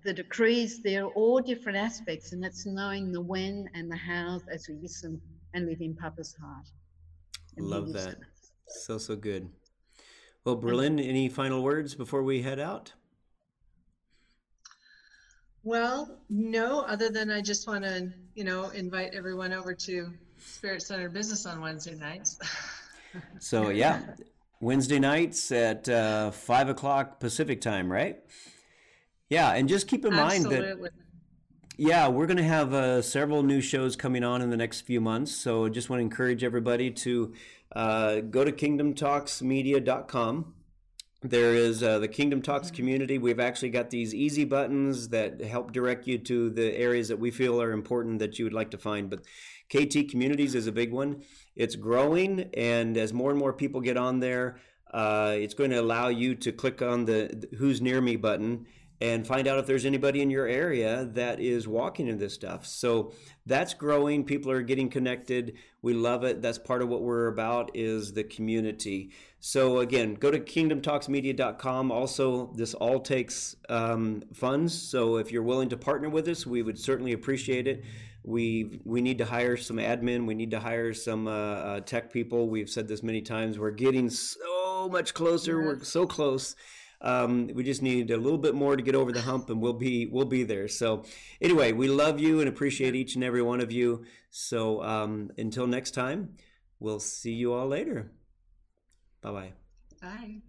the decrees. They're all different aspects, and it's knowing the when and the how as we listen and live in Papa's heart. Love that. So, so good. Well, Berlin, any final words before we head out? Well, no, other than I just want to, you know, invite everyone over to Spirit Center Business on Wednesday nights. so yeah, Wednesday nights at uh, five o'clock Pacific time, right? Yeah, and just keep in Absolutely. mind that. Yeah, we're going to have uh, several new shows coming on in the next few months. So I just want to encourage everybody to uh, go to kingdomtalksmedia.com. There is uh, the Kingdom Talks community. We've actually got these easy buttons that help direct you to the areas that we feel are important that you would like to find. But KT Communities is a big one. It's growing, and as more and more people get on there, uh, it's going to allow you to click on the, the Who's Near Me button and find out if there's anybody in your area that is walking in this stuff. So that's growing. People are getting connected. We love it. That's part of what we're about is the community. So again, go to kingdomtalksmedia.com. Also, this all takes um, funds. So if you're willing to partner with us, we would certainly appreciate it. We we need to hire some admin. We need to hire some uh, uh, tech people. We've said this many times. We're getting so much closer. We're so close. Um, we just need a little bit more to get over the hump, and we'll be we'll be there. So, anyway, we love you and appreciate each and every one of you. So, um, until next time, we'll see you all later. Bye-bye. Bye.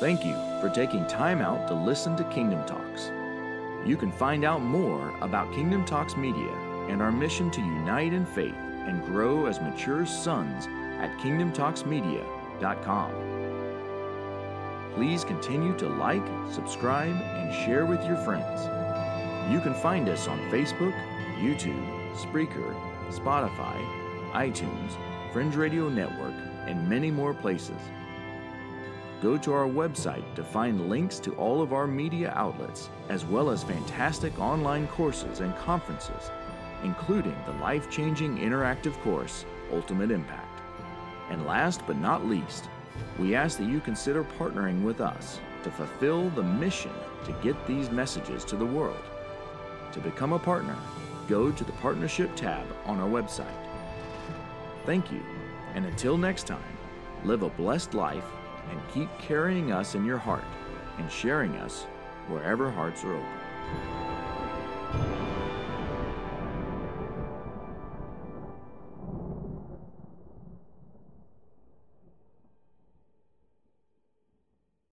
Thank you for taking time out to listen to Kingdom Talks. You can find out more about Kingdom Talks Media and our mission to unite in faith and grow as mature sons at kingdomtalksmedia.com. Please continue to like, subscribe, and share with your friends. You can find us on Facebook, YouTube, Spreaker, Spotify, iTunes, Fringe Radio Network, and many more places. Go to our website to find links to all of our media outlets, as well as fantastic online courses and conferences, including the life changing interactive course, Ultimate Impact. And last but not least, we ask that you consider partnering with us to fulfill the mission to get these messages to the world. To become a partner, go to the Partnership tab on our website. Thank you, and until next time, live a blessed life and keep carrying us in your heart and sharing us wherever hearts are open.